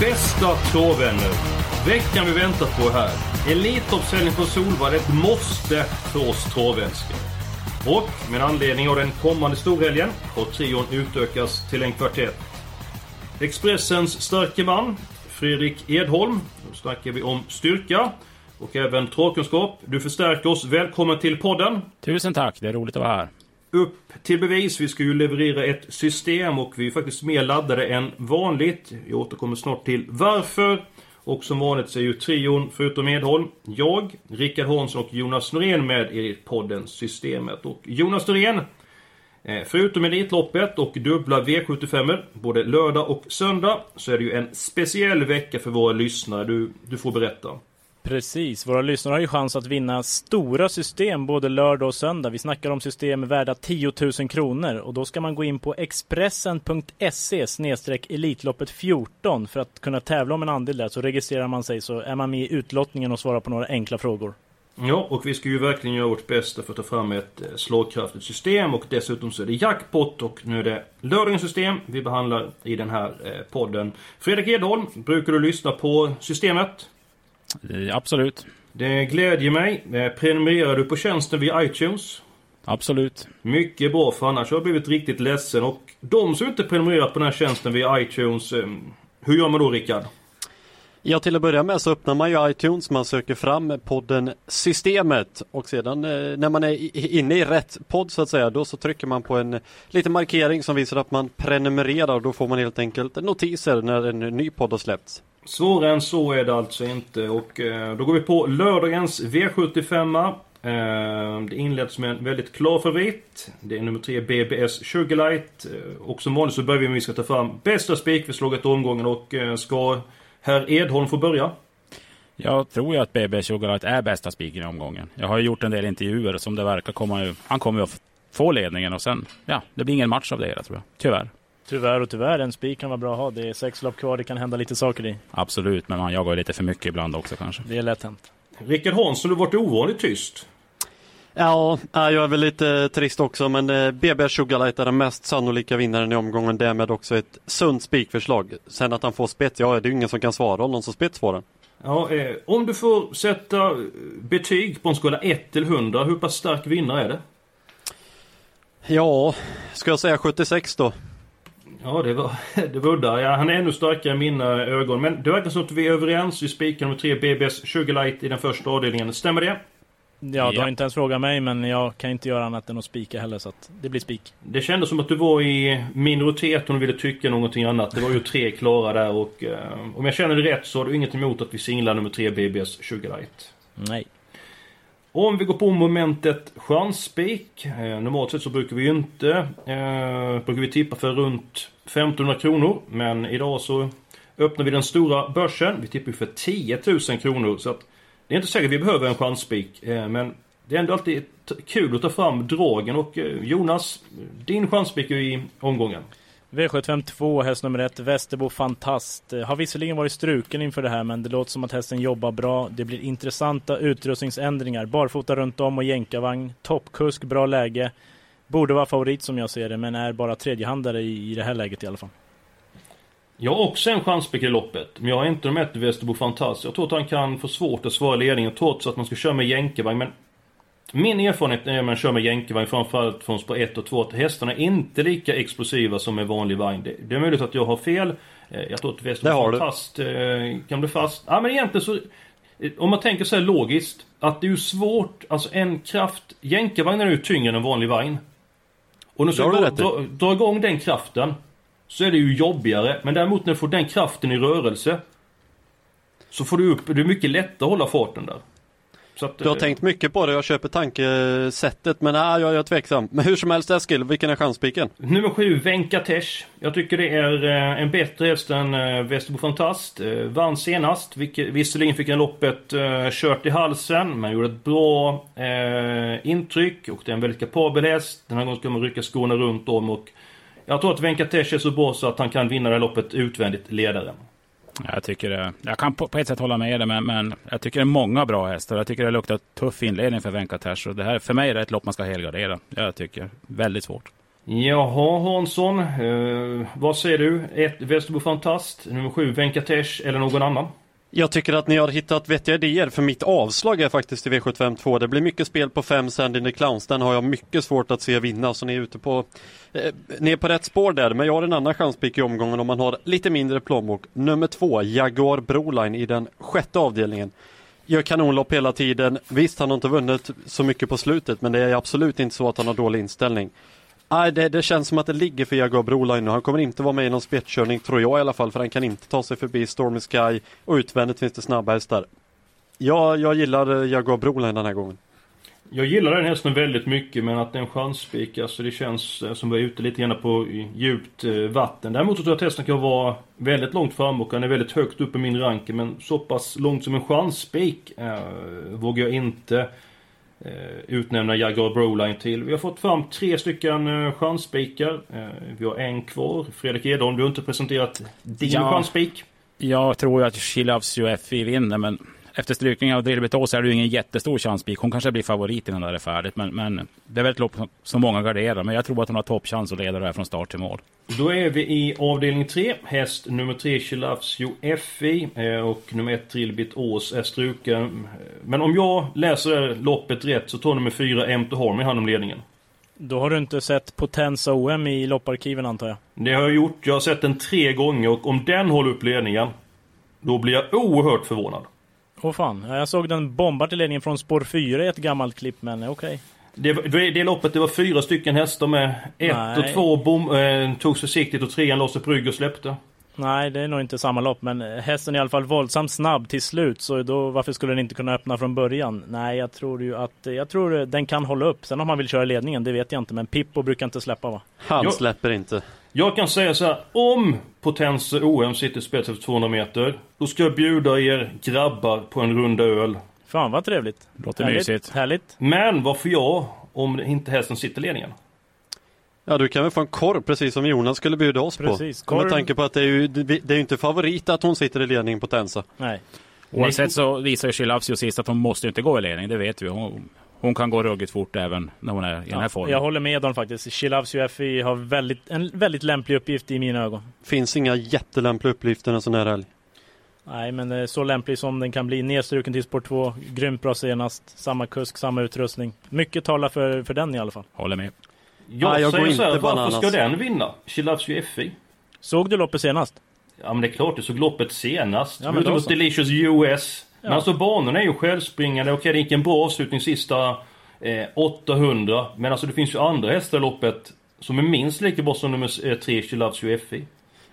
Bästa tråvänner! Veckan vi väntat på är här. Elitloppshelgen på Solvalla ett måste för oss travälskare. Och med anledning av den kommande storhelgen har trion utökas till en kvartett. Expressens starke man, Fredrik Edholm. Då snackar vi om styrka. Och även trådkunskap. Du förstärker oss. Välkommen till podden. Tusen tack, det är roligt att vara här. Upp till bevis. Vi ska ju leverera ett system och vi är faktiskt mer laddade än vanligt. Jag återkommer snart till varför. Och som vanligt så är ju trion, förutom Edholm, jag, Rickard Hansson och Jonas Norén med i podden Systemet. Och Jonas Norén, eh, förutom Elitloppet och dubbla V75 både lördag och söndag, så är det ju en speciell vecka för våra lyssnare. Du, du får berätta. Precis, våra lyssnare har ju chans att vinna stora system både lördag och söndag. Vi snackar om system värda 10 000 kronor och då ska man gå in på expressen.se Elitloppet 14 för att kunna tävla om en andel där. Så registrerar man sig så är man med i utlottningen och svarar på några enkla frågor. Ja, och vi ska ju verkligen göra vårt bästa för att ta fram ett eh, slagkraftigt system och dessutom så är det jackpot och nu är det lördagens system vi behandlar i den här eh, podden. Fredrik Edholm, brukar du lyssna på systemet? Absolut, Det glädjer mig. Eh, Prenumererar du på tjänsten via iTunes? absolut. Mycket bra, för annars har jag blivit riktigt ledsen. Och de som inte prenumererat på den här tjänsten via iTunes, eh, hur gör man då Rickard? Ja, till att börja med så öppnar man ju iTunes, man söker fram podden Systemet och sedan eh, när man är inne i rätt podd så att säga, då så trycker man på en liten markering som visar att man prenumererar och då får man helt enkelt notiser när en ny podd har släppts. Svårare än så är det alltså inte och eh, då går vi på lördagens V75. Eh, det inleds med en väldigt klar favorit. Det är nummer 3 BBS Sugarlight. Eh, och som vanligt så börjar vi med att vi ska ta fram bästa spikförslaget omgången och eh, ska herr Edholm få börja? Jag tror ju att BBS Sugarlight är bästa spiken i omgången. Jag har ju gjort en del intervjuer som det verkar komma ju, Han kommer ju att få ledningen och sen, ja, det blir ingen match av det hela tror jag. Tyvärr. Tyvärr och tyvärr, en spik kan vara bra att ha. Det är sex lopp kvar, det kan hända lite saker i. Absolut, men man jagar lite för mycket ibland också kanske. Det är lätt hänt. Rickard Hansson, du har varit ovanligt tyst. Ja, ja, jag är väl lite trist också men eh, BB Sugarlight är den mest sannolika vinnaren i omgången, därmed också ett sunt spikförslag. Sen att han får spets, ja det är ju ingen som kan svara om någon som spets får den. Ja, eh, om du får sätta eh, betyg på en skala 1 till 100, hur pass stark vinnare är det? Ja, ska jag säga 76 då? Ja, det var, det var udda. Ja, han är ännu starkare i mina ögon. Men det verkar som att vi är överens. Vi spikar nummer 3 BBS Sugarlight i den första avdelningen. Stämmer det? Ja, du har inte ens frågat mig, men jag kan inte göra annat än att spika heller, så att det blir spik. Det kändes som att du var i minoritet om du ville tycka någonting annat. Det var ju tre klara där och eh, om jag känner det rätt så har du inget emot att vi singlar nummer 3 BBS Sugarlight. Nej. Om vi går på momentet chansspik. Eh, normalt sett så brukar vi ju inte... Eh, brukar vi tippa för runt 1500 kronor. Men idag så öppnar vi den stora börsen. Vi tippar ju för 10 000 kronor. Så att det är inte säkert vi behöver en chansspik. Eh, men det är ändå alltid kul att ta fram dragen. Och eh, Jonas, din chansspik i omgången. V752, häst nummer 1, Västerbo Fantast. Eh, har visserligen varit struken inför det här, men det låter som att hästen jobbar bra. Det blir intressanta utrustningsändringar. Barfota runt om och jänkarvagn. Toppkusk, bra läge. Borde vara favorit som jag ser det, men är bara tredjehandare i, i det här läget i alla fall. Jag har också en chanspik i loppet. Men jag har inte de ett Västerbo Fantast. Jag tror att han kan få svårt att svara ledningen trots att man ska köra med jänkarvagn. Men min erfarenhet när man kör med jänkarvagn, framförallt från spår 1 och 2, att hästarna är inte lika explosiva som en vanlig vagn. Det, det är möjligt att jag har fel. Eh, Jag tror att Det Västerbo. Fantast eh, kan bli fast. Ja men egentligen så... eh, Om man tänker så här logiskt. Att det är ju svårt, alltså en kraft... Jänkarvagnen är ju tyngre än en vanlig vagn. Och när du ska dra, dra, dra igång den kraften. Så är det ju jobbigare. Men däremot när du får den kraften i rörelse. Så får du upp, det är mycket lättare att hålla farten där. Att, du har eh, tänkt mycket på det, jag köper tankesättet men nej, jag är tveksam. Men hur som helst Eskil, vilken är chanspiken? Nummer sju, Venkatesh. Jag tycker det är eh, en bättre häst än eh, Västerbo Fantast. Eh, vann senast, vilket, visserligen fick han loppet eh, kört i halsen, men gjorde ett bra eh, intryck och det är en väldigt kapabel häst. Den här gången ska man rycka skorna runt om och jag tror att Venkatesh är så bra så att han kan vinna det här loppet utvändigt ledaren. Jag tycker det, jag kan på, på ett sätt hålla med dig, men, men jag tycker det är många bra hästar. Jag tycker det luktar tuff inledning för Venkatesh. Och det här, för mig är det ett lopp man ska helgardera. Jag tycker väldigt svårt. Jaha Hansson, eh, vad säger du? Ett Västerbo Fantast, nummer sju Venkatesh eller någon annan? Jag tycker att ni har hittat vettiga idéer för mitt avslag är faktiskt i V752. Det blir mycket spel på 5 Sand in the Clowns. Den har jag mycket svårt att se vinna så ni är ute på eh, Ni är på rätt spår där men jag har en annan chanspick i omgången om man har lite mindre plånbok. Nummer två, Jaguar Broline i den sjätte avdelningen. Gör kanonlopp hela tiden. Visst, han har inte vunnit så mycket på slutet men det är absolut inte så att han har dålig inställning. Nej, det, det, känns som att det ligger för Jaguar Broline nu. Han kommer inte vara med i någon spetskörning, tror jag i alla fall, för han kan inte ta sig förbi Stormy Sky och utvändigt finns det snabba hästar. Ja, jag gillar eh, Jaguar Broline den här gången. Jag gillar den hästen väldigt mycket men att det är en chansspik, alltså det känns eh, som att vi är ute lite grann på djupt eh, vatten. Däremot så tror jag att hästen kan vara väldigt långt fram och han är väldigt högt upp i min ranking men så pass långt som en chansspik eh, vågar jag inte utnämna Jaguar Broline till. Vi har fått fram tre stycken eh, chansspikar. Eh, vi har en kvar. Fredrik Edholm, du har inte presenterat din Ja. chansspik. Jag tror ju att She Loves You FI vinner, men efter strykningen av Drillbit så är det ju ingen jättestor chanspik. Hon kanske blir favorit innan det här är färdigt, men, men det är väl ett lopp som- många garderar. Men jag tror att hon har toppchans att leda det här från start till mål. Då är vi i avdelning 3. Häst nummer 3 Chilavsio FI eh, och nummer 1 Trillbit Ås är struken. Men om jag läser loppet rätt så tar nummer 4 Empty Harmony hand om ledningen. Då har du inte sett Potenza OM i lopparkiven antar jag? Det har jag gjort. Jag har sett den tre gånger och om den håller upp ledningen då blir jag oerhört förvånad. Åh fan, Ja, jag såg den bomba till ledningen från spår 4 i ett gammalt klipp men okej. Det, det, det loppet, det var fyra stycken hästar med. Ett Nej. och två bom, eh, togs försiktigt och trean sig på rygg och släppte. Nej, det är nog inte samma lopp, men hästen är i alla fall våldsamt snabb till slut, så då, varför skulle den inte kunna öppna från början? Nej, jag tror ju att, jag tror den kan hålla upp. Sen om man vill köra ledningen, det vet jag inte, men Pippo brukar inte släppa va? Han Ja. släpper inte. Jag kan säga så här, om Potense OM sitter spets efter 200 meter, då ska jag bjuda er grabbar på en runda öl. Fan vad trevligt. Låter härligt, mysigt. Härligt. Men varför jag, om inte hästen sitter i ledningen? Ja, du kan väl få en korv precis som Jonas skulle bjuda oss Precis, på. Med tanke på att det är ju, det är ju inte favorit att hon sitter i ledning på Tensa. Nej. Oavsett så visar ju You sist att hon måste inte gå i ledning, det vet vi. Hon, hon kan gå ruggigt fort även när hon är i den här formen. Jag håller med dem faktiskt. She Loves You FI har väldigt, en väldigt lämplig uppgift i mina ögon. Finns inga jättelämpliga uppgifter en sån här helg. Nej, men så lämplig som den kan bli. Nedstruken till spår 2. Grymt bra senast. Samma kusk, samma utrustning. Mycket talar för, för den i alla fall. Håller med. Jag, Nej, jag säger går så här, inte varför ska den vinna? She loves you FI. Såg du loppet senast? Ja men det är klart, du såg loppet senast. Ja, Ja, men mot. Delicious US. Men alltså banorna är ju självspringande. Okej, det gick en bra avslutning sista eh, 800. Men alltså det finns ju andra hästar i loppet som är minst lika bra som nummer 3, She loves you FI.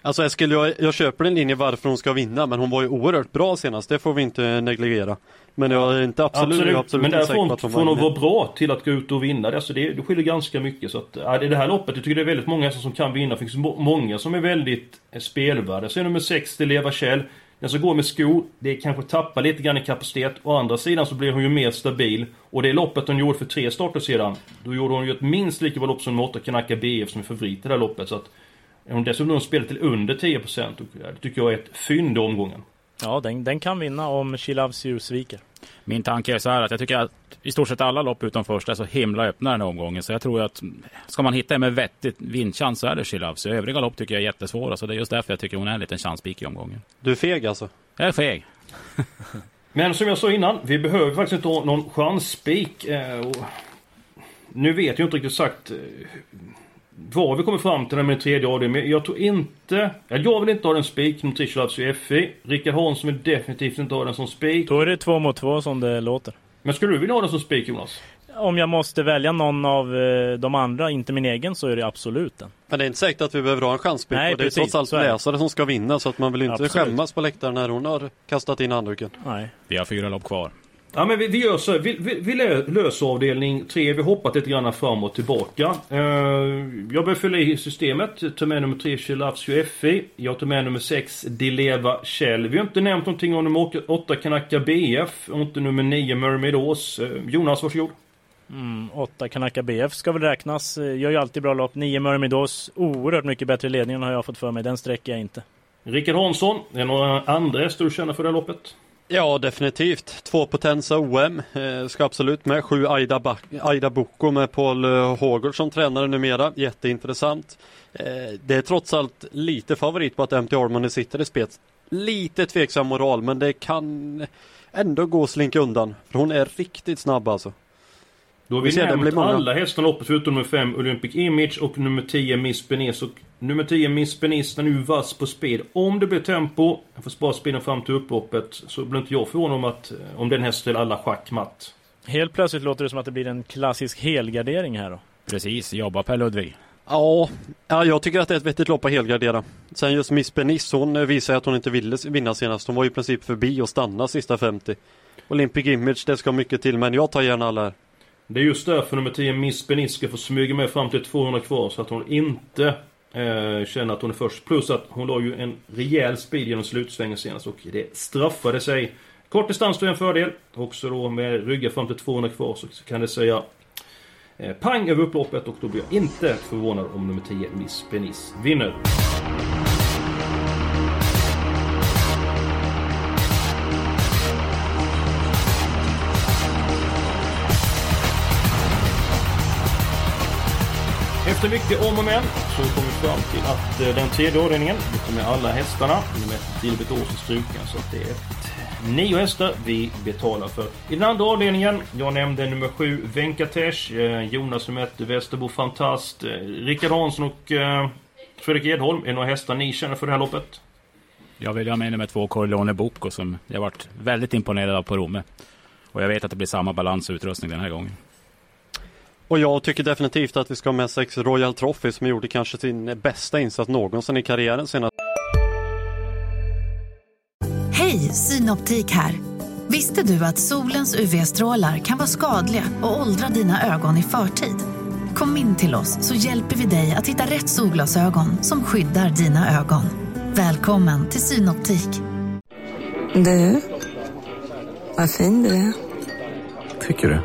Alltså Eskil, jag, jag köper din linje varför hon ska vinna, men hon var ju oerhört bra senast. Det får vi inte negligera. Men jag är inte absolut, jag är absolut men inte säker på därifrån att hon får hon var vara bra till att gå ut och vinna. Alltså det, det skiljer ganska mycket. Så att, ja, det, är det här loppet, jag tycker det är väldigt många hästar som kan vinna. Det finns må- många som är väldigt eh, spelvärda. Så är nummer 6, Leva Kjell. Den som går med skor, det kanske tappar lite grann i kapacitet. Å andra sidan så blir hon ju mer stabil. Och det loppet hon gjorde för tre starter sedan, då gjorde hon ju ett minst lika bra lopp som Motta Kanaka BF som är favorit i det här loppet. Så att, är hon dessutom spelar till under 10% och det tycker jag är ett fynd i omgången. Ja, den, den kan vinna om She Loves You sviker. Min tanke är så här att jag tycker att i stort sett alla lopp utom första är så himla öppna den här omgången. Så jag tror att ska man hitta en med vettigt vinstchans så är det You. Övriga lopp tycker jag är jättesvåra. Så det är just därför jag tycker hon är en liten chanspik i omgången. Du är feg alltså? Jag är feg. Men som jag sa innan, vi behöver faktiskt inte ha någon chansspik. Eh, nu vet jag inte riktigt sagt eh, vad vi kommer fram till med tredje avdelningen. Men jag tror inte... Ja, jag vill inte ha den spik mot Richards i FI. Rickard Hansson vill definitivt inte ha den som spik. Då är det två mot två som det låter. Men skulle du vilja ha den som spik Jonas? Om jag måste välja någon av eh, de andra, inte min egen, så är det absolut den. Men det är inte säkert att vi behöver ha en chanspick. Nej, och det är precis, trots allt är läsare som ska vinna så att man vill inte Absolut. skämmas på läktaren när hon har kastat in handduken. Nej. Vi har fyra lopp kvar. Ja men vi, vi gör så vi, vi, vi löser avdelning 3. Vi hoppat lite grann fram och tillbaka. Uh, jag börjar fylla i systemet. Ta med nummer 3 Chilafsio FI. Jag tar med nummer 6 Dileva Kjell. Vi har inte nämnt någonting om nummer 8 Kanaka BF. Och inte nummer 9 Mermaid Ås. Jonas, varsågod. Mm, 8 Kanaka BF ska väl räknas. Gör ju alltid bra lopp. 9 Mermaid Ås. Oerhört mycket bättre ledning har jag fått för mig. Den sträcker jag inte. Rickard Hansson. Är det några andra hästar du känner för det här loppet? Ja, definitivt. Två potensa OM eh, ska absolut med. Sju Aida, ba Aida Boko med Paul eh, Hågård som tränare numera. Jätteintressant. Eh, det är trots allt lite favorit på att MT Armani sitter i spets. Lite tveksam moral, men det kan ändå gå att slinka undan. För hon är riktigt snabb alltså. Då har vi, vi nämnt alla hästarna loppet förutom nummer 5 Olympic Image och nummer 10 Miss Benes. Och nummer 10 Miss Benes är nu vass på speed. Om det blir tempo, jag får spara speeden fram till upploppet, så blir inte jag förvånad om att om den häst till alla schackmatt. Helt plötsligt låter det som att det blir en klassisk helgardering här då. Precis, jobba Per Ludvig. Ja, ja, jag tycker att det är ett vettigt lopp att helgardera. Sen just Miss Benis, hon visar att hon inte ville vinna senast. Hon var i princip förbi och stanna sista 50. Olympic Image, det ska mycket till, men jag tar gärna alla här. Det är just därför nummer 10 Miss Beniska, ska få smyga med fram till 200 kvar så att hon inte eh, känner att hon är först. Plus att hon la ju en rejäl speed genom slutsvängen senast och det straffade sig. Kort distans då är en fördel. Också då med ryggar fram till 200 kvar så kan det säga eh, pang över upploppet och då blir jag inte förvånad om nummer 10 Miss Benis vinner. Efter mycket om och men så kom vi fram till att eh, den tredje avdelningen, vi tar med alla hästarna, nummer 1 Dilbert Ås struken. Så att det är nio hästar vi betalar för. I den andra avdelningen, jag nämnde nummer 7 Venkatesh, eh, Jonas nummer 1 Västerbo Fantast, eh, Rickard Hansson och Fredrik Edholm. Är det några hästar ni känner för det här loppet? Jag vill ha med nummer två, Corleone Bocco, som jag varit väldigt imponerad av på Romme. Och jag vet att det blir samma balans och utrustning den här gången. Och jag tycker definitivt att vi ska ha med sex Royal Trophy som gjorde kanske sin bästa insats någonsin i karriären senast. Hej, Synoptik här. Visste du att solens UV-strålar kan vara skadliga och åldra dina ögon i förtid? Kom in till oss så hjälper vi dig att hitta rätt solglasögon som skyddar dina ögon. Välkommen till Synoptik. Du, vad fin du är. Tycker du?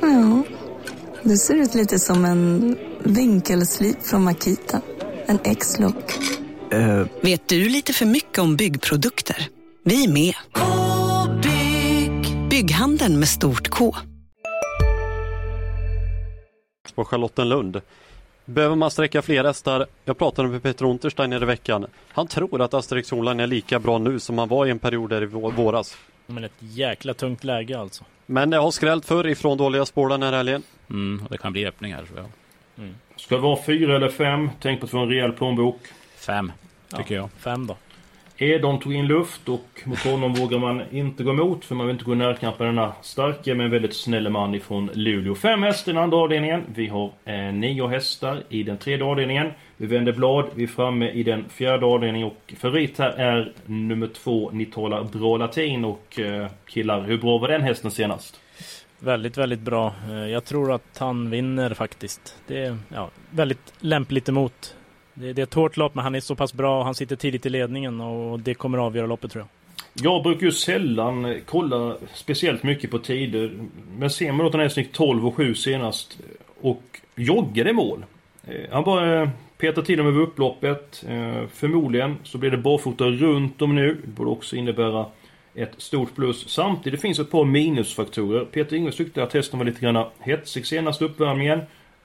Ja. Du ser ut lite som en vinkelslip från Makita. En X-look. Uh. Vet du lite för mycket om byggprodukter? Vi är med. -bygg. Bygghandeln med stort K. På Charlottenlund. Behöver man sträcka fler hästar? Jag pratade med Peter Untersteiner i veckan. Han tror att Asterix Holland är lika bra nu som han var i en period där i våras. Men ett jäkla tungt läge alltså. Men det har skrällt förr ifrån dåliga spår den här helgen. Mm, och det kan bli öppningar tror jag. Mm. Ska det vara fyra eller fem? Tänk på att få en rejäl plånbok. Fem, tycker ja, jag. Fem då. Edon tog in luft och mot honom vågar man inte gå emot för man vill inte gå i närkamp med denna starke men väldigt snälla man ifrån Luleå. Fem hästar i den andra avdelningen. Vi har eh, nio hästar i den tredje avdelningen. Vi vänder blad. Vi är framme i den fjärde avdelningen och favorit här är nummer två Nitola Bra Latin och eh, killar, hur bra var den hästen senast? Väldigt, väldigt bra. Eh, jag tror att han vinner faktiskt. Det är ja, väldigt lämpligt emot. Det, det är ett hårt lopp men han är så pass bra. och Han sitter tidigt i ledningen och det kommer avgöra loppet tror jag. Jag brukar ju sällan kolla speciellt mycket på tider. Men ser man att han är snyggt 12 och 7 senast och joggade i mål. Eh, han bara eh, petar till dem över upploppet. Eh, förmodligen så blir det barfota runt om nu. Det borde också innebära ett stort plus. Samtidigt finns ett par minusfaktorer. Peter Ingves tyckte att hästen var lite grann hetsig senast uppvärmningen.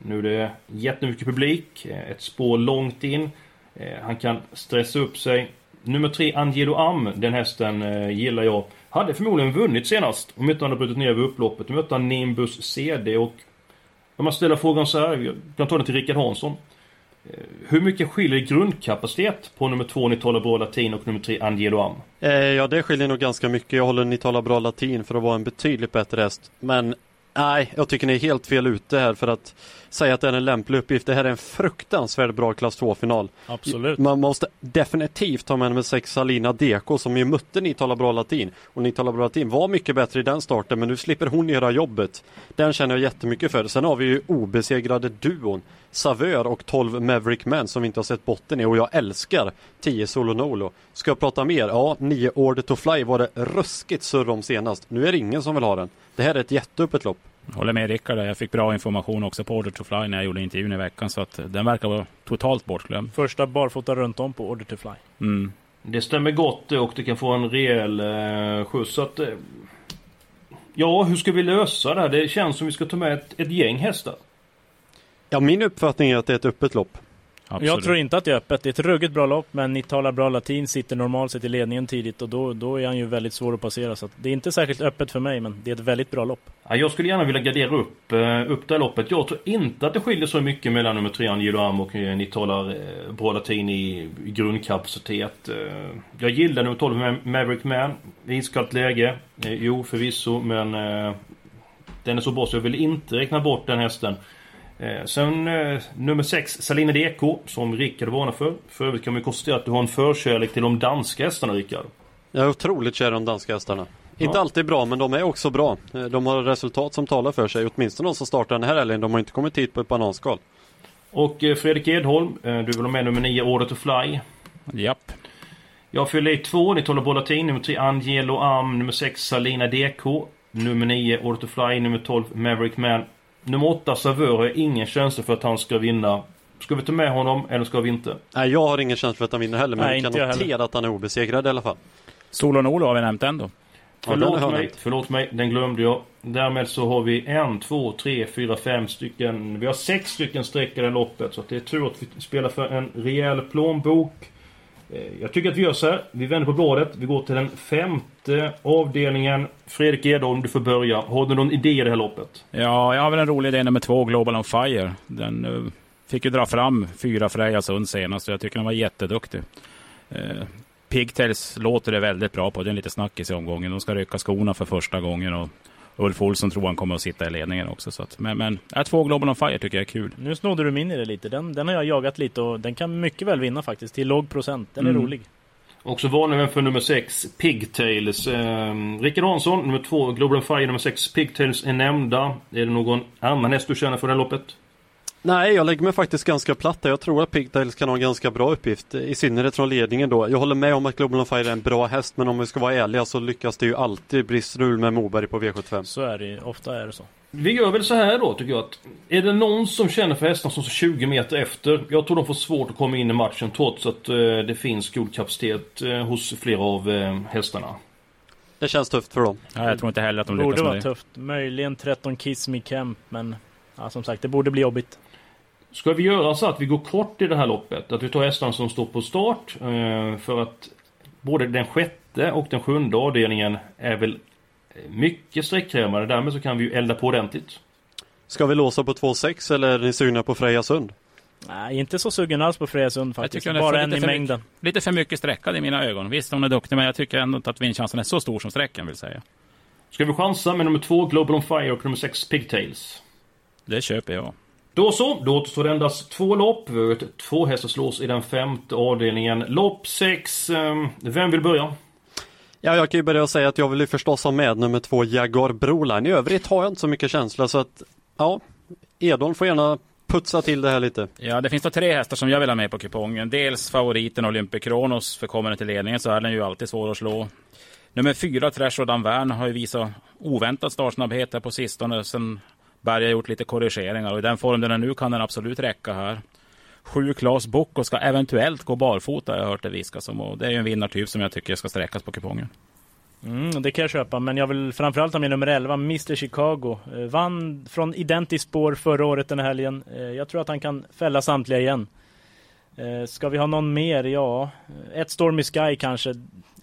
Nu är det jättemycket publik. Eh, ett spår långt in. Eh, han kan stressa upp sig. Nummer tre, Angelo Am, den hästen eh, gillar jag. Hade förmodligen vunnit senast om inte han hade brutit ner vid upploppet. Nu mötte han Nimbus CD och... Om man ställer frågan så här, jag kan ta den till Rickard Hansson. Hur mycket skiljer grundkapacitet på nummer två Nitala Bra Latin och nummer tre Angelo Am? Eh, ja det skiljer nog ganska mycket. Jag håller Nitala Bra Latin för att vara en betydligt bättre häst. Men Nej, jag tycker ni är helt fel ute här för att säga att det är en lämplig uppgift. Det här är en fruktansvärt bra klass 2-final. Absolut. Man måste definitivt ta med nummer 6 Salina Deko som ju mötte Ni talar bra latin. Och Ni talar bra latin var mycket bättre i den starten men nu slipper hon göra jobbet. Den känner jag jättemycket för. Sen har vi ju obesegrade duon Savör och 12 Maverick Men som vi inte har sett botten i och jag älskar 10 Solo Nolo. Ska jag prata mer? Ja, 9 Order to Fly var det ruskigt surr om senast. Nu är det ingen som vill ha den. Det här är ett jätteöppet lopp. Håller med Rickard Jag fick bra information också på Order to Fly när jag gjorde intervjun i veckan. Så att den verkar vara totalt bortglömd. Första barfota runt om på Order to Fly. Mm. Det stämmer gott och du kan få en rejäl eh, skjuts. Så att, eh, ja, hur ska vi lösa det här? Det känns som vi ska ta med ett, ett gäng hästar. Ja, min uppfattning är att det är ett öppet lopp. Absolut. Jag tror inte att det är öppet. Det är ett ruggigt bra lopp, men ni talar bra latin, sitter normalt sett i ledningen tidigt och då, då är han ju väldigt svår att passera. Så att det är inte särskilt öppet för mig, men det är ett väldigt bra lopp. Ja, jag skulle gärna vilja gardera upp, eh, upp det här loppet. Jag tror inte att det skiljer så mycket mellan nummer 3 Angelo Am och eh, ni talar eh, bra latin i, i grundkapacitet. Jag gillar nummer 12 Maverick Man. Iskallt läge. Jo, förvisso, men den är så bra så jag vill inte räkna bort den hästen. Eh, sen eh, nummer 6, Salina Deko, som Rickard varnar för. För övrigt kan man konstatera att du har en förkärlek till de danska hästarna, Rickard. Jag är otroligt kär i de danska hästarna. Ja. Inte alltid bra, men de är också bra. Eh, de har resultat som talar för sig. Åtminstone de som startar den här helgen. De har inte kommit hit på ett bananskal. Och Fredrik Edholm, du vill ha med nummer 9, Order to Fly. Japp. Jag fyller i två, ni talar Bollatin, nummer 3 Angelo Am, nummer 6 Salina DK, nummer 9 Order to Fly, nummer 12 Maverick Man, Nummer 8, Savör, har ingen känsla för att han ska vinna. Ska vi ta med honom eller ska vi inte? Nej, jag har ingen känsla för att han vinner heller, men Nej, vi kan notera att han är obesegrad i alla fall. Solon Olo har vi nämnt ändå. Förlåt ja, mig, förlåt mig, den glömde jag. Därmed så har vi en, två, tre, fyra, fem stycken. Vi har sex stycken streck i det loppet. Så att det är tur att vi spelar för en rejäl plånbok. Eh, jag tycker att vi gör så här. Vi vänder på bladet. Vi går till den femte avdelningen. Fredrik Edholm, du får börja. Har du någon idé i det här loppet? Ja, jag har väl en rolig idé nummer två, Global on Fire. Den uh, fick ju dra fram fyra Freja Sund senast och jag tycker den var jätteduktig. Uh, Pigtails låter det väldigt bra på. Det är lite snackis i omgången. De ska rycka skorna för första gången. Och Ulf Olsson tror han kommer att sitta i ledningen också. Så att, men, men äh, två Global on Fire tycker jag är kul. Nu snodde du min i det lite. Den, den har jag jagat lite och den kan mycket väl vinna faktiskt. Till låg procent. Den är mm. rolig. Också varningen för nummer 6, Pigtails. Eh, Rickard Hansson, nummer 2, Global on Fire, nummer 6, Pigtails är nämnda. Är det någon annan häst du känner för det här loppet? Nej, jag lägger mig faktiskt ganska platt där. Jag tror att Pigtails kan ha en ganska bra uppgift. I synnerhet från ledningen då. Jag håller med om att Global on Fire är en bra häst, men om vi ska vara ärliga så lyckas det ju alltid bli strul med Moberg på V75. Så är det Ofta är det så. Vi gör väl så här då, tycker jag. Att är det någon som känner för hästarna som står 20 meter efter? Jag tror de får svårt att komma in i matchen trots att eh, det finns god kapacitet eh, hos flera av eh, hästarna. Det känns tufft för dem. Ja, jag tror inte heller att de lyckas med det. borde vara tufft. Möjligen 13 Kiss Me Kemp, men ja, som sagt, det borde bli jobbigt. Ska vi göra så att vi går kort i det här loppet? Att vi tar hästarna som står på start? Eh, för att både den sjätte och den sjunde avdelningen är väl mycket sträckkrävande. Därmed så kan vi ju elda på ordentligt. Ska vi låsa på 2,6 eller är ni sugna på Freja Sund? Nej, inte så sugen alls på Freja Sund faktiskt. Bara en i mängden. Mycket, lite för mycket sträckad i mina ögon. Visst, hon är duktig, men jag tycker ändå inte att vinchansen är så stor som sträckan vill säga. Ska vi chansa med nummer två Global on Fire och nummer sex Pigtails? Det köper jag. Då så, då återstår endast två lopp. Vi har två hästar slås i den femte avdelningen. Lopp 6. Ehm, vem vill börja? Ja, jag kan ju börja säga att jag vill ju förstås ha med nummer två Jaguar Broline. I övrigt har jag inte så mycket känsla så att ja, Edon får gärna putsa till det här lite. Ja, det finns då tre hästar som jag vill ha med på kupongen. Dels favoriten Olympic Kronos för kommande till ledningen så är den ju alltid svår att slå. Nummer fyra Trash Rodan Värn har ju visat oväntad startsnabbhet här på sistone. Sen Berg har gjort lite korrigeringar och i den form den är nu kan den absolut räcka här. Sju Klas Bocco ska eventuellt gå barfota, jag har hört det viskas om. Och det är ju en vinnartyp som jag tycker ska sträckas på kupongen. Mm, det kan jag köpa, men jag vill framförallt ha med nummer 11, Mr Chicago. Eh, vann från identiskt spår förra året den här helgen. Eh, jag tror att han kan fälla samtliga igen. Eh, ska vi ha någon mer? Ja, ett Stormy Sky kanske.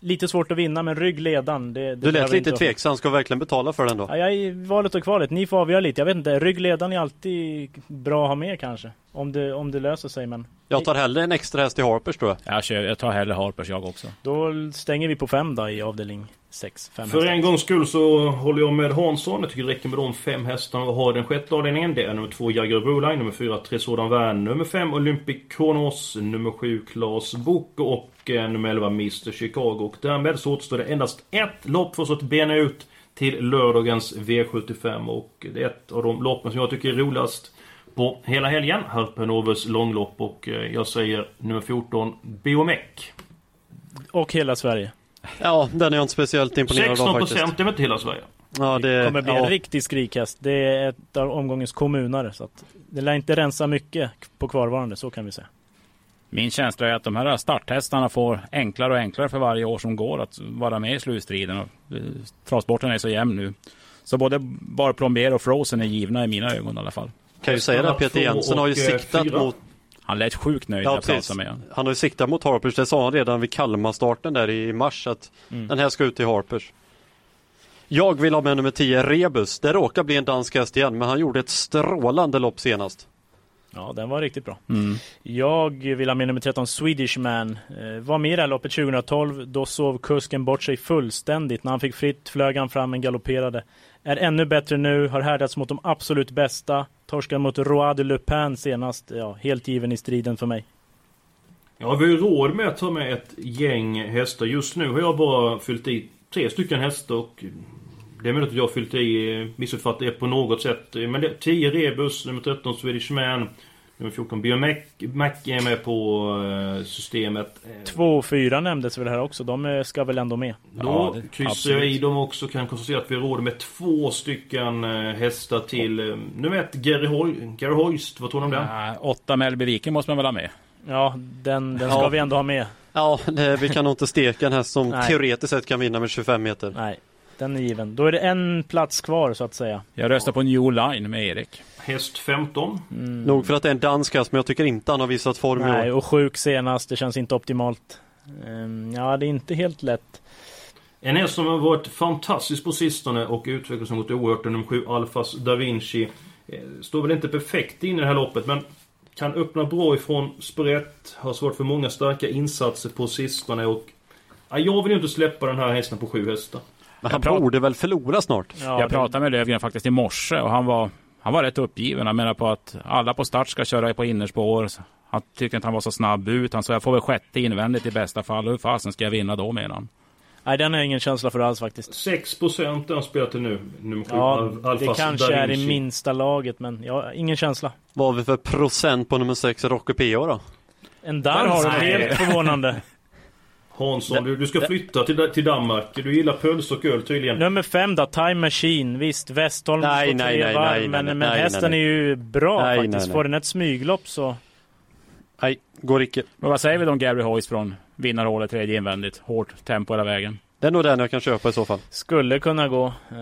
Lite svårt att vinna, men ryggledan. Det, det du lät lite tveksam, ska verkligen betala för den då? Ja, jag är i valet och kvalet. Ni får avgöra lite. Jag vet inte, ryggledan är alltid bra att ha med kanske. Om det, om det löser sig, men... Jag tar hellre en extra häst i Harpers tror jag. Jag, kör, jag tar hellre Harpers jag också. Då stänger vi på fem då i avdelning sex, fem För hästar. en gångs skull så håller jag med Hansson. Jag tycker det räcker med de fem hästarna vi har i den sjätte avdelningen. Det är nummer två Jagger Broline, nummer fyra Tresordan Vän, nummer fem Olympic Kronos, nummer sju Klas Book och eh, nummer 11 Mr Chicago. Och därmed så återstår det endast ett lopp för oss att bena ut till lördagens V75 och det är ett av de loppen som jag tycker är roligast på hela helgen. Harpenovers långlopp och eh, jag säger nummer 14 Biomec. Och hela Sverige. Ja, den är jag inte speciellt imponerad av 16 faktiskt. procent är väl inte hela Sverige? Ja, det, Det kommer bli ja. en riktig skrikhäst. Det är ett av omgångens kommunare. Så att det lär inte rensa mycket på kvarvarande, så kan vi säga. Min känsla är att de här starthästarna får enklare och enklare för varje år som går att vara med i slutstriden. Och, eh, Travsporten är så jämn nu. Så både Bar Plombier och Frozen är givna i mina ögon i alla fall. Kan ju säga det, Peter Jensen har ju siktat mot... Han lät sjukt nöjd när Ja, jag pratade med honom. Han har ju siktat mot Harpers, det sa han redan vid Kalmarstarten där i mars att Mm. den här ska ut till Harpers. Jag vill ha med nummer 10, Rebus. Det råkar bli en dansk häst igen, men han gjorde ett strålande lopp senast. Ja, den var riktigt bra. Mm. Jag vill ha med nummer 13 Swedish Man. Eh, var med i det här loppet 2012. Då sov kusken bort sig fullständigt. När han fick fritt flög han fram men galopperade. Är ännu bättre nu, har härdats mot de absolut bästa. Torskade mot Roi de Pen senast. Ja, helt given i striden för mig. Ja, vi har ju råd med att ta med ett gäng hästar. Just nu har jag bara fyllt i tre stycken hästar och det är möjligt att jag har fyllt i, eh, missuppfattat det på något sätt. Men det är 10 Rebus, nummer 13 Swedish Man, nummer 14 Biomac Mac är med på eh, systemet. Eh, 2 och 4 nämndes väl här också. De eh, ska väl ändå med. Då kryssar jag i dem också. Kan konstatera att vi har råd med två stycken eh, hästar till. Nummer ett Gary, Hoy Gary Hoist, vad tror ni om den? Ja, åtta Mellby Viken måste man väl ha med? Ja, den, den ska Ja. vi ändå ha med. Ja, det, vi kan nog inte steka en häst som teoretiskt sett kan vinna med 25 meter. Nej, den är given. Då är det en plats kvar så att säga. Jag röstar på New Line med Erik. Häst 15. Nog för att det är en dansk häst, men jag tycker inte han har visat form i Nej, år. och sjuk senast. Det känns inte optimalt. Ehm, Ja, det är inte helt lätt. En häst som har varit fantastisk på sistone och utvecklats något oerhört nummer 7 Alfas Da Vinci. Eh, Står väl inte perfekt in i det här loppet men kan öppna bra ifrån sprätt. Har svårt för många starka insatser på sistone och... Ja, jag vill ju inte släppa den här hästen på sju hästar. Men han Jag prat- borde väl förlora snart? Ja, jag pratade med Lövgren faktiskt i morse och han var, han var rätt uppgiven. Han menar på att alla på start ska köra på innerspår. Han tyckte inte han var så snabb ut. Han sa jag får väl sjätte invändigt i bästa fall. Hur fasen ska jag vinna då menar han. Nej, den har jag ingen känsla för alls faktiskt. 6% har han spelat till nu. Nummer 7 Ja, Al- det Alfas kanske är i minsta laget, men ja, ingen känsla. Vad har vi för procent på nummer 6, Rocky PO då? En dans, har du helt det. förvånande. Hansson, du, du ska flytta till, till Danmark. Du gillar pölse och öl tydligen. Nummer fem då, Time Machine. Visst, Westholm Nej, står nej, tre nej, varv, nej, men, nej, men nej, hästen nej. är ju bra Nej, faktiskt. nej, nej. Får den ett smyglopp så... Nej, går icke. Men vad säger vi om Gary Hoist från vinnarhålet tredje invändigt? Hårt tempo hela vägen. Det är nog den jag kan köpa i så fall. Skulle kunna gå. Eh,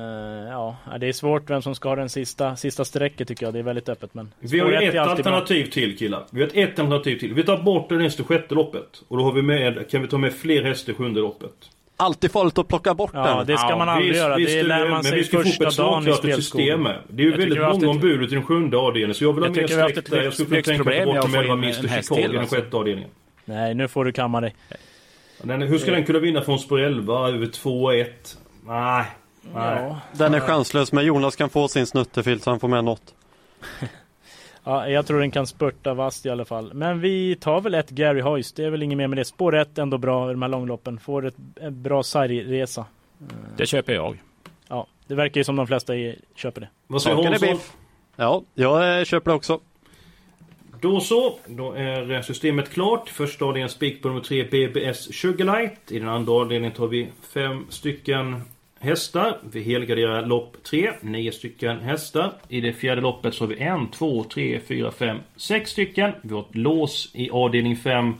ja, det är svårt vem som ska ha den sista, sista strecket tycker jag. Det är väldigt öppet. Men Vi har ett alltid bra. alternativ till killar. Vi har ett alternativ till. Vi tar bort det nästa sjätte loppet. Och då har vi med, kan vi ta med fler hästar i sjunde loppet. Alltid farligt att plocka bort Ja, den. det ska man aldrig göra. Det är lär man men sig vi ska få upp första ett dagen i spelskolan. Det är ju Jag väldigt många ett- ombud i den sjunde avdelningen. Så jag vill ha mer ett där. Jag skulle kunna tänka mig att ta bort de få 11 in en Mr häst Chicago i den sjätte avdelningen. Nej, nu får du kamma dig. Den, hur ska den kunna vinna från spår 11 över 2-1? Nej. Nej. Ja. Den är chanslös, men Jonas kan få sin snuttefilt så han får med något. ja, jag tror den kan spurta vast i alla fall. Men vi tar väl ett Gary Hoist. Det är väl inget mer med det. Spår ett ändå bra i de här långloppen. Får ett, en bra sargresa. Det köper jag. Ja, det verkar ju som de flesta i- köper det. Vad säger Hansson? biff. Ja, jag köper det också. Då så, då är systemet klart. Första avdelningen spik på nummer 3 BBS Sugarlight. I den andra avdelningen tar vi fem stycken hästar. Vi helgarderar lopp 3, nio stycken hästar. I det fjärde loppet så har vi en, två, tre, fyra, fem, sex stycken. Vi har ett lås i avdelning 5.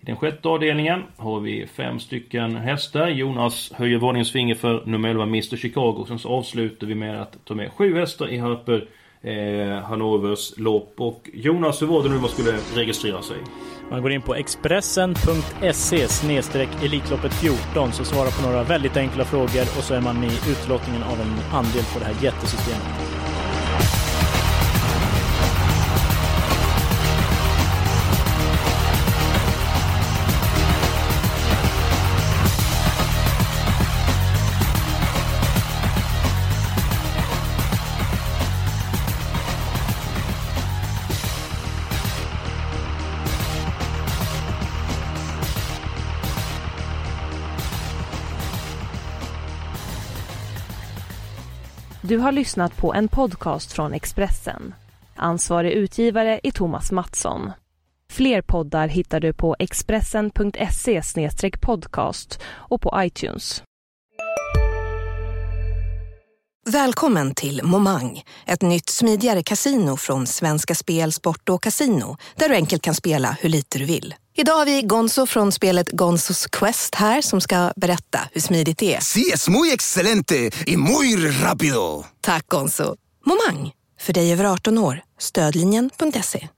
I den sjätte avdelningen har vi fem stycken hästar. Jonas höjer varningens finger för nummer 11 Mr Chicago. Sen så avslutar vi med att ta med sju hästar i Harper eh, Hannovers lopp. Och Jonas, hur var det nu man skulle registrera sig? Man går in på expressen.se Elitloppet 14 så svarar på några väldigt enkla frågor och så är man med i utlottningen av en andel på det här jättesystemet. Du har lyssnat på en podcast från Expressen. Ansvarig utgivare är Thomas Mattsson. Fler poddar hittar du på expressen.se podcast och på iTunes. Välkommen till Momang, ett nytt smidigare kasino från Svenska Spel, Sport och Casino där du enkelt kan spela hur lite du vill. Idag har vi Gonzo från spelet Gonzos Quest här som ska berätta hur smidigt det är. Sí, es muy excelente y muy rápido. Tack Gonzo. Momang, för dig över 18 år. Stödlinjen.se.